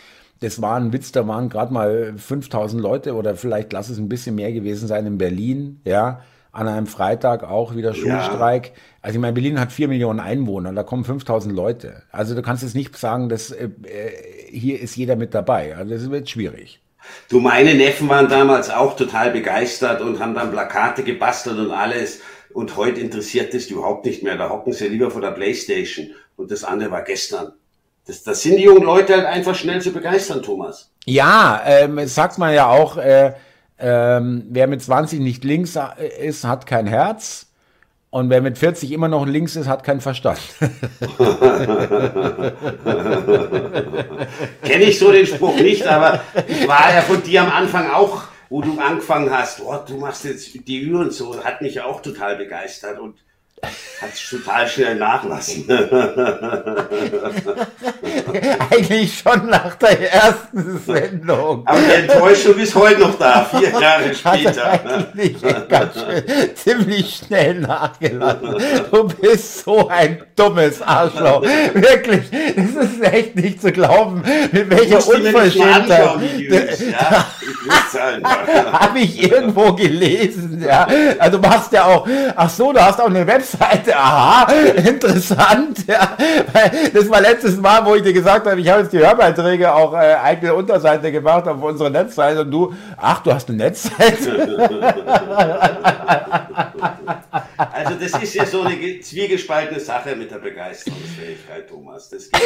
Das war ein Witz, da waren gerade mal 5000 Leute oder vielleicht lass es ein bisschen mehr gewesen sein in Berlin, ja an einem Freitag auch wieder Schulstreik. Ja. Also ich meine, Berlin hat vier Millionen Einwohner, da kommen 5000 Leute. Also du kannst jetzt nicht sagen, dass äh, äh, hier ist jeder mit dabei. Also das wird schwierig. Du, meine Neffen waren damals auch total begeistert und haben dann Plakate gebastelt und alles. Und heute interessiert das überhaupt nicht mehr. Da hocken sie lieber vor der Playstation. Und das andere war gestern. Das, das sind die jungen Leute halt einfach schnell zu begeistern, Thomas. Ja, ähm, sagt man ja auch, äh, ähm, wer mit 20 nicht links ist, hat kein Herz. Und wer mit 40 immer noch links ist, hat keinen Verstand. Kenne ich so den Spruch nicht, aber ich war ja von dir am Anfang auch, wo du angefangen hast, oh, du machst jetzt die Ü und so, hat mich ja auch total begeistert. Und hat es total schnell nachlassen. Eigentlich schon nach der ersten Sendung. Aber die Enttäuschung ist heute noch da, vier Jahre später. Eigentlich ganz schön, ziemlich schnell nachgelassen. Du bist so ein dummes Arschloch. Wirklich, es ist echt nicht zu glauben, mit welcher Unverschämtheit. Ja, Habe ich irgendwo gelesen, ja. Also du machst ja auch, ach so, du hast auch eine Webseite, aha, interessant. Ja. Das war letztes Mal, wo ich dir gesagt habe, ich habe jetzt die Hörbeiträge auch äh, eigene Unterseite gemacht auf unsere Netzseite und du, ach, du hast eine Netzseite. Also das ist ja so eine zwiegespaltene Sache mit der Begeisterungsfähigkeit, Thomas. Das geht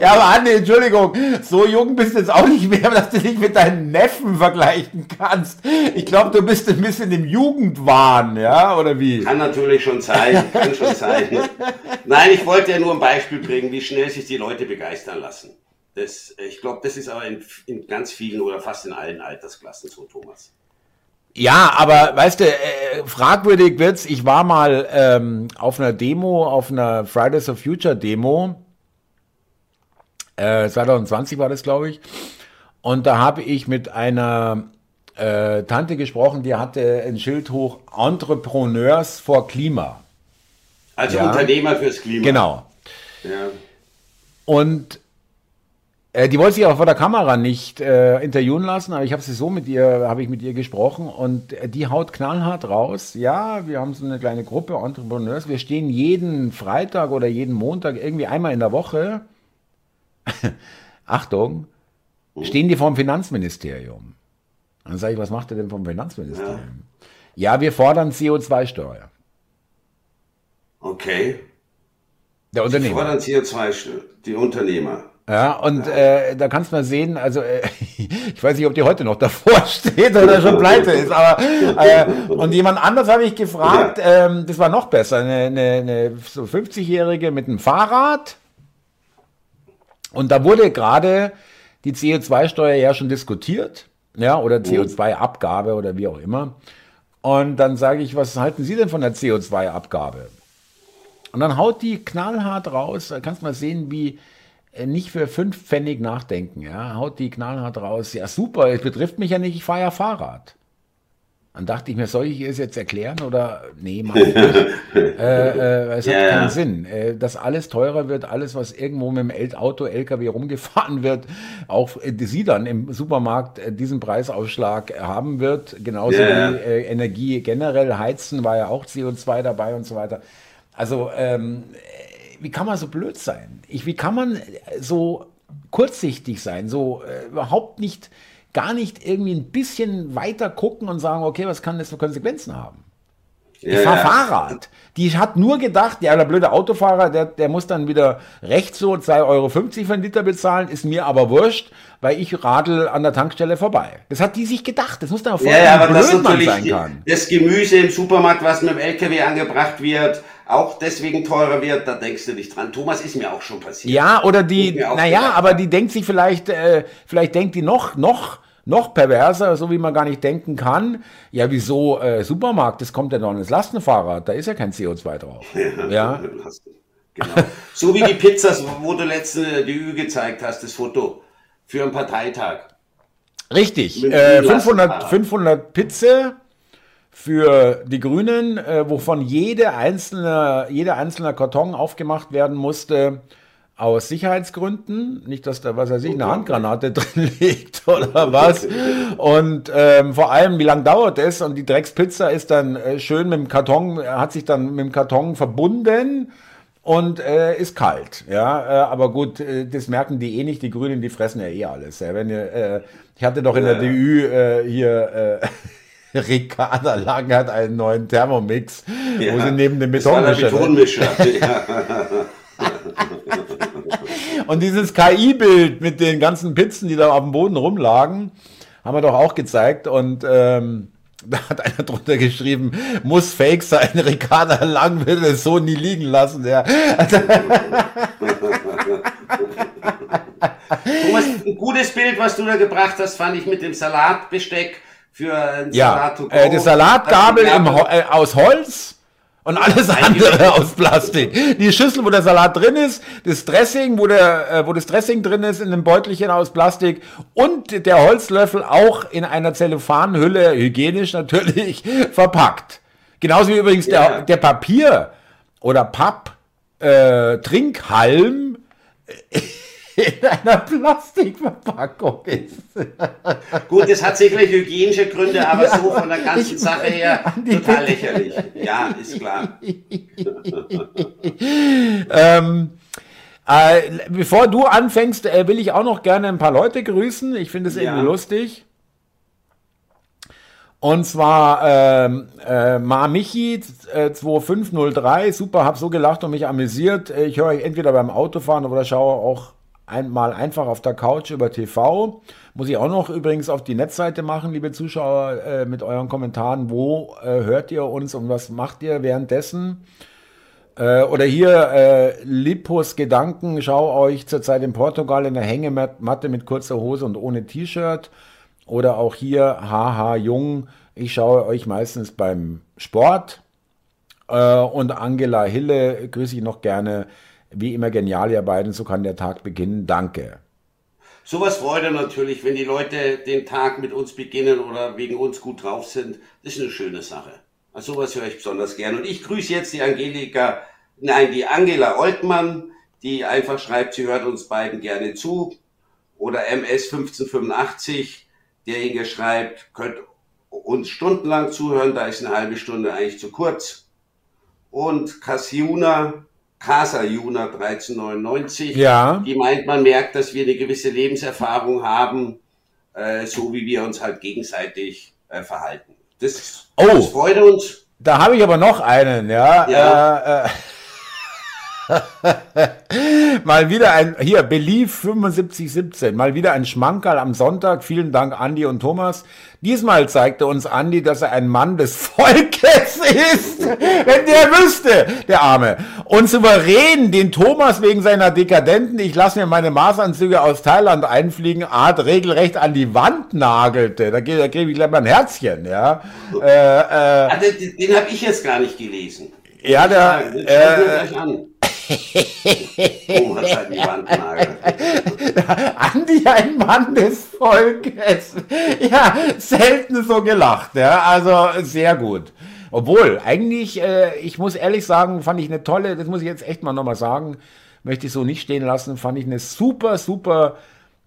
ja, aber Anne, Entschuldigung, so jung bist du jetzt auch nicht mehr, dass du dich mit deinen Neffen vergleichen kannst. Ich glaube, du bist ein bisschen im Jugendwahn, ja, oder wie? Kann natürlich schon sein, kann schon sein. Nein, ich wollte ja nur ein Beispiel bringen, wie schnell sich die Leute begeistern lassen. Das, ich glaube, das ist aber in, in ganz vielen oder fast in allen Altersklassen so, Thomas. Ja, aber weißt du, äh, fragwürdig wird's. Ich war mal ähm, auf einer Demo, auf einer Fridays of Future Demo. Äh, 2020 war das, glaube ich. Und da habe ich mit einer äh, Tante gesprochen, die hatte ein Schild hoch Entrepreneurs vor Klima. Also ja. Unternehmer fürs Klima. Genau. Ja. Und äh, die wollte sich auch vor der Kamera nicht äh, interviewen lassen, aber ich habe sie so mit ihr, habe ich mit ihr gesprochen und äh, die haut knallhart raus. Ja, wir haben so eine kleine Gruppe Entrepreneurs. Wir stehen jeden Freitag oder jeden Montag irgendwie einmal in der Woche. Achtung, stehen die vom Finanzministerium. Dann sage ich, was macht ihr denn vom Finanzministerium? Ja, ja wir fordern CO2-Steuer. Okay. Der Unternehmer. Sie fordern CO2-Steuer, die Unternehmer. Ja, und äh, da kannst du mal sehen, also äh, ich weiß nicht, ob die heute noch davor steht oder schon pleite ist, aber äh, und jemand anders habe ich gefragt, ähm, das war noch besser, eine, eine, eine so 50-Jährige mit einem Fahrrad Und da wurde gerade die CO2-Steuer ja schon diskutiert, ja, oder mhm. CO2-Abgabe oder wie auch immer. Und dann sage ich, was halten Sie denn von der CO2-Abgabe? Und dann haut die knallhart raus, da kannst du mal sehen, wie nicht für fünf Pfennig nachdenken, ja, haut die knallhart raus, ja super, es betrifft mich ja nicht, ich fahre ja Fahrrad. Dann dachte ich mir, soll ich es jetzt erklären oder nee, mach ich nicht. äh, äh, es hat ja, keinen ja. Sinn. Äh, dass alles teurer wird, alles, was irgendwo mit dem Auto, LKW rumgefahren wird, auch äh, sie dann im Supermarkt äh, diesen Preisaufschlag haben wird. Genauso ja. wie äh, Energie generell, Heizen war ja auch CO2 dabei und so weiter. Also, ähm, wie kann man so blöd sein? Ich, wie kann man so kurzsichtig sein, so überhaupt nicht gar nicht irgendwie ein bisschen weiter gucken und sagen, okay, was kann das für Konsequenzen haben? Ich ja, fahre ja. Fahrrad. Die hat nur gedacht, ja, der blöde Autofahrer, der, der muss dann wieder rechts so 2,50 Euro für einen Liter bezahlen, ist mir aber wurscht, weil ich radel an der Tankstelle vorbei. Das hat die sich gedacht. Das muss dann auch ja, ja, aber blöd man sein kann. Das Gemüse im Supermarkt, was mit dem LKW angebracht wird, auch deswegen teurer wird, da denkst du nicht dran. Thomas ist mir auch schon passiert. Ja, oder die, naja, aber die denkt sich vielleicht, äh, vielleicht denkt die noch, noch, noch perverser, so wie man gar nicht denken kann. Ja, wieso äh, Supermarkt? Das kommt ja noch ins Lastenfahrrad, da ist ja kein CO2 drauf. Ja. ja. Genau. So wie die Pizzas, wo du letzte die Ü gezeigt hast, das Foto für einen Parteitag. Richtig. Äh, 500, 500 Pizza für die Grünen, äh, wovon jede einzelne, jeder einzelne Karton aufgemacht werden musste aus Sicherheitsgründen, nicht, dass da, was weiß ich, eine Handgranate drin liegt oder was. Und ähm, vor allem, wie lange dauert es? Und die Dreckspizza ist dann äh, schön mit dem Karton, hat sich dann mit dem Karton verbunden und äh, ist kalt. Ja, äh, aber gut, äh, das merken die eh nicht. Die Grünen, die fressen ja eh alles. Ja. Wenn ihr, äh, ich hatte doch in der DÜ äh, hier äh, Ricarda Lang hat einen neuen Thermomix, ja, wo sie neben dem Betonmischer. Und dieses KI-Bild mit den ganzen Pizzen, die da auf dem Boden rumlagen, haben wir doch auch gezeigt. Und ähm, da hat einer drunter geschrieben, muss fake sein, Ricarda Lang will es so nie liegen lassen. Ja. Thomas, ein gutes Bild, was du da gebracht hast, fand ich mit dem Salatbesteck für ein ja, Salat to go. Äh, die Salatgabel im, äh, aus Holz und alles andere aus Plastik. Die Schüssel, wo der Salat drin ist, das Dressing, wo, der, äh, wo das Dressing drin ist, in einem Beutelchen aus Plastik und der Holzlöffel auch in einer Zellophanhülle, hygienisch natürlich, verpackt. Genauso wie übrigens ja. der, der Papier- oder Papp-Trinkhalm. Äh, in einer Plastikverpackung ist. Gut, das hat sicherlich hygienische Gründe, aber ja, so von der ganzen Sache her total lächerlich. Ja, ist klar. ähm, äh, bevor du anfängst, äh, will ich auch noch gerne ein paar Leute grüßen. Ich finde es ja. irgendwie lustig. Und zwar ähm, äh, Ma Michi äh, 2503, super, hab so gelacht und mich amüsiert. Äh, ich höre euch entweder beim Autofahren oder schaue auch einmal einfach auf der Couch über TV. Muss ich auch noch übrigens auf die Netzseite machen, liebe Zuschauer, äh, mit euren Kommentaren. Wo äh, hört ihr uns und was macht ihr währenddessen? Äh, oder hier äh, Lipos Gedanken, schau euch zurzeit in Portugal in der Hängematte mit kurzer Hose und ohne T-Shirt. Oder auch hier Haha Jung, ich schaue euch meistens beim Sport. Äh, und Angela Hille grüße ich noch gerne wie immer genial, ihr beiden. So kann der Tag beginnen. Danke. Sowas freut er natürlich, wenn die Leute den Tag mit uns beginnen oder wegen uns gut drauf sind. Das ist eine schöne Sache. Also sowas höre ich besonders gern. Und ich grüße jetzt die Angelika, nein, die Angela Oltmann, die einfach schreibt, sie hört uns beiden gerne zu. Oder MS 1585, derjenige schreibt, könnt uns stundenlang zuhören, da ist eine halbe Stunde eigentlich zu kurz. Und Cassiuna, Casa Juna 1399. Ja. Die meint, man merkt, dass wir eine gewisse Lebenserfahrung haben, äh, so wie wir uns halt gegenseitig äh, verhalten. Das, oh, das freut uns. Da habe ich aber noch einen, ja. ja. Äh, äh mal wieder ein, hier, Belief 7517, mal wieder ein Schmankerl am Sonntag. Vielen Dank, Andi und Thomas. Diesmal zeigte uns Andi, dass er ein Mann des Volkes ist. Wenn der wüsste, der Arme. Und souverän den Thomas wegen seiner dekadenten, ich lasse mir meine Maßanzüge aus Thailand einfliegen, Art regelrecht an die Wand nagelte. Da, da kriege ich gleich mal ein Herzchen, ja. Äh, äh, den, den habe ich jetzt gar nicht gelesen. Ja, der. Äh, Thomas hat die Wandnagel. Andi, ein Mann des Volkes. Ja, selten so gelacht. Ja, also sehr gut. Obwohl, eigentlich, äh, ich muss ehrlich sagen, fand ich eine tolle, das muss ich jetzt echt mal nochmal sagen, möchte ich so nicht stehen lassen, fand ich eine super, super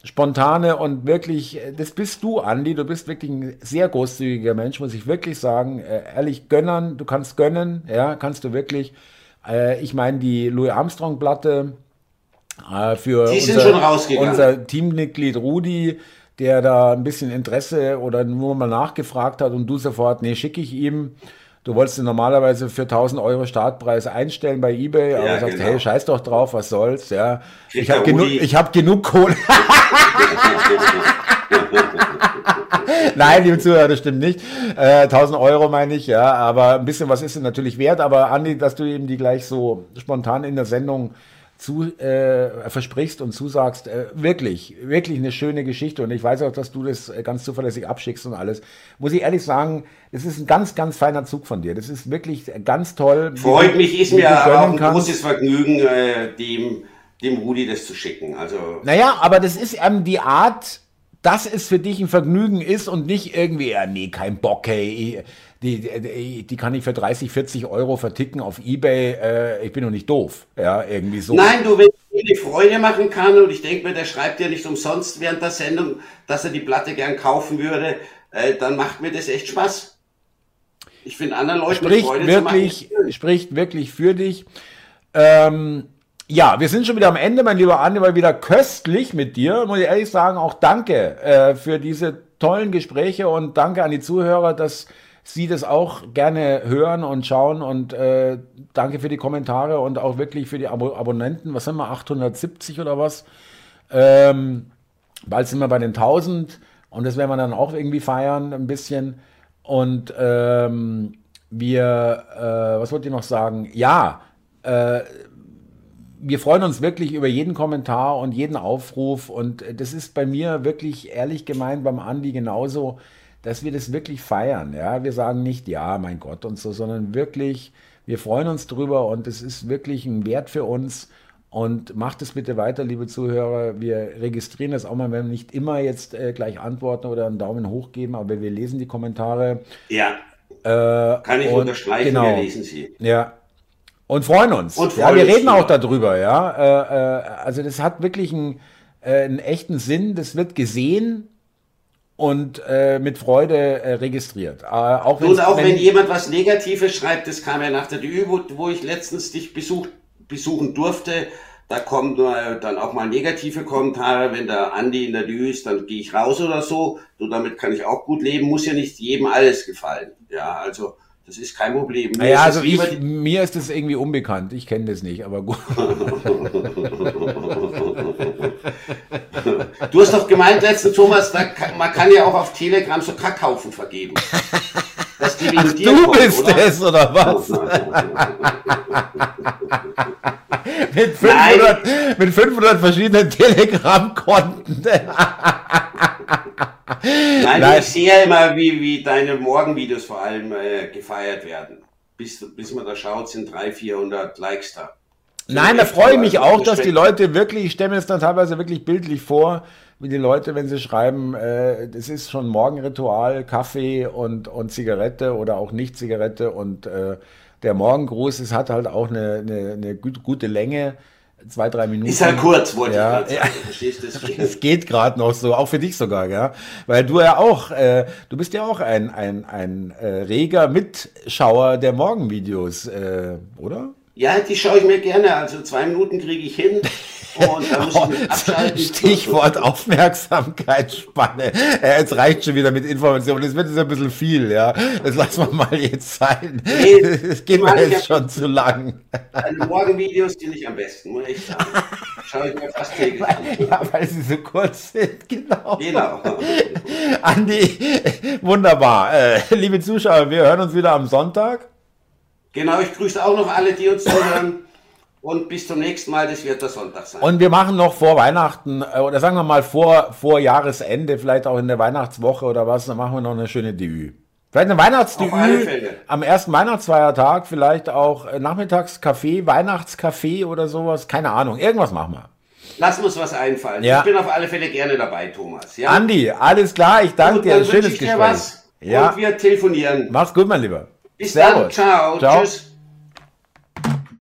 spontane und wirklich, äh, das bist du, Andi, du bist wirklich ein sehr großzügiger Mensch, muss ich wirklich sagen. Äh, ehrlich gönnern, du kannst gönnen, ja, kannst du wirklich. Äh, ich meine, die Louis Armstrong-Platte äh, für unser, unser Teammitglied Rudi, der da ein bisschen Interesse oder nur mal nachgefragt hat und du sofort, nee, schicke ich ihm. Du wolltest normalerweise für 1000 Euro Startpreis einstellen bei eBay, aber ja, sagst, genau. hey, scheiß doch drauf, was soll's, ja. ich habe genug, ich hab genug Kohle. Nein, liebe Zuhörer, das stimmt nicht. Äh, 1000 Euro meine ich, ja, aber ein bisschen was ist es natürlich wert. Aber Andi, dass du eben die gleich so spontan in der Sendung zu, äh, versprichst und zusagst, äh, wirklich, wirklich eine schöne Geschichte. Und ich weiß auch, dass du das äh, ganz zuverlässig abschickst und alles. Muss ich ehrlich sagen, das ist ein ganz, ganz feiner Zug von dir. Das ist wirklich ganz toll. Freut mich, ist mir auch ein kannst. großes Vergnügen, äh, dem, dem Rudi das zu schicken. Also naja, aber das ist ähm, die Art, dass es für dich ein Vergnügen ist und nicht irgendwie, ja, nee, kein Bock, hey, die, die, die kann ich für 30, 40 Euro verticken auf Ebay, äh, ich bin doch nicht doof, ja, irgendwie so. Nein, du, wenn dir die Freude machen kann und ich denke mir, der schreibt ja nicht umsonst während der Sendung, dass er die Platte gern kaufen würde, äh, dann macht mir das echt Spaß. Ich finde anderen Leuten spricht Freude wirklich, Spricht wirklich für dich. Ähm, ja, wir sind schon wieder am Ende, mein lieber Andi, war wieder köstlich mit dir. Muss ich ehrlich sagen, auch danke äh, für diese tollen Gespräche und danke an die Zuhörer, dass Sie das auch gerne hören und schauen und äh, danke für die Kommentare und auch wirklich für die Abo Abonnenten. Was sind wir, 870 oder was? Ähm, bald sind wir bei den 1000 und das werden wir dann auch irgendwie feiern, ein bisschen. Und ähm, wir, äh, was wollte ich noch sagen? Ja, äh, wir freuen uns wirklich über jeden Kommentar und jeden Aufruf. Und das ist bei mir wirklich ehrlich gemeint beim Andi genauso, dass wir das wirklich feiern. Ja, wir sagen nicht, ja, mein Gott und so, sondern wirklich, wir freuen uns drüber und es ist wirklich ein Wert für uns. Und macht es bitte weiter, liebe Zuhörer. Wir registrieren das auch mal, wenn wir nicht immer jetzt äh, gleich antworten oder einen Daumen hoch geben, aber wir lesen die Kommentare. Ja. Äh, Kann ich unterstreichen, genau, wir lesen sie. Ja, und freuen uns. Und freuen ja, wir reden auch darüber, ja. Äh, äh, also das hat wirklich einen, äh, einen echten Sinn. Das wird gesehen und äh, mit Freude äh, registriert. Äh, auch und auch wenn, wenn, jemand was Negatives schreibt, das kam ja nach der DÜ, wo, wo ich letztens dich besucht, besuchen durfte, da kommen dann auch mal negative Kommentare, wenn der Andi in der DÜ ist, dann gehe ich raus oder so. So, damit kann ich auch gut leben, muss ja nicht jedem alles gefallen. Ja, also das ist kein Problem. Mir naja, also ich, mir ist das irgendwie unbekannt. Ich kenne das nicht, aber gut. du hast doch gemeint letztens, Thomas, kann, man kann ja auch auf Telegram so Kackhaufen vergeben. Dass die wegen Ach, dir du kommen, bist oder? es, oder was? mit, 500, mit 500 verschiedenen Telegram-Konten. Nein, Nein, ich sehe ja immer, wie, wie deine Morgenvideos vor allem äh, gefeiert werden. Bis, bis man da schaut, sind 300, 400 Likes da. Nein, da freue ich mich auch, dass die Leute wirklich, ich stelle mir das dann teilweise wirklich bildlich vor, wie die Leute, wenn sie schreiben, äh, das ist schon Morgenritual, Kaffee und, und Zigarette oder auch nicht Zigarette und äh, der Morgengruß, es hat halt auch eine, eine, eine gute Länge zwei, drei Minuten. Ist halt kurz, wollte ja, ich gerade sagen. Verstehst du? Es geht gerade noch so, auch für dich sogar, ja. Weil du ja auch, äh, du bist ja auch ein, ein, ein äh, reger Mitschauer der Morgenvideos, äh, oder? Ja, die schaue ich mir gerne. Also zwei Minuten kriege ich hin. Und da muss ich abschalten. Stichwort Aufmerksamkeitsspanne. Ja, jetzt reicht schon wieder mit Informationen. Das wird jetzt ein bisschen viel, ja. Das lassen wir mal jetzt sein. Nee, das geht mir jetzt schon zu lang. Deine Morgenvideos die nicht am besten, muss ich sagen. Schaue ich mir fast täglich an. Ja, weil sie so kurz sind, genau. Genau. Andi, wunderbar. Äh, liebe Zuschauer, wir hören uns wieder am Sonntag. Genau, ich grüße auch noch alle, die uns zuhören. Und bis zum nächsten Mal, das wird der Sonntag sein. Und wir machen noch vor Weihnachten, äh, oder sagen wir mal vor, vor Jahresende, vielleicht auch in der Weihnachtswoche oder was, dann machen wir noch eine schöne Debüt. Vielleicht eine Weihnachtsdebüt am ersten Weihnachtsfeiertag, vielleicht auch äh, Nachmittagskaffee, Weihnachtskaffee oder sowas, keine Ahnung, irgendwas machen wir. Lass uns was einfallen. Ja. Ich bin auf alle Fälle gerne dabei, Thomas. Ja? Andi, alles klar, ich danke dir, ein schönes Gespräch. ja. Und wir telefonieren. Mach's gut, mein Lieber. Bis Servus. dann, ciao. ciao. Tschüss.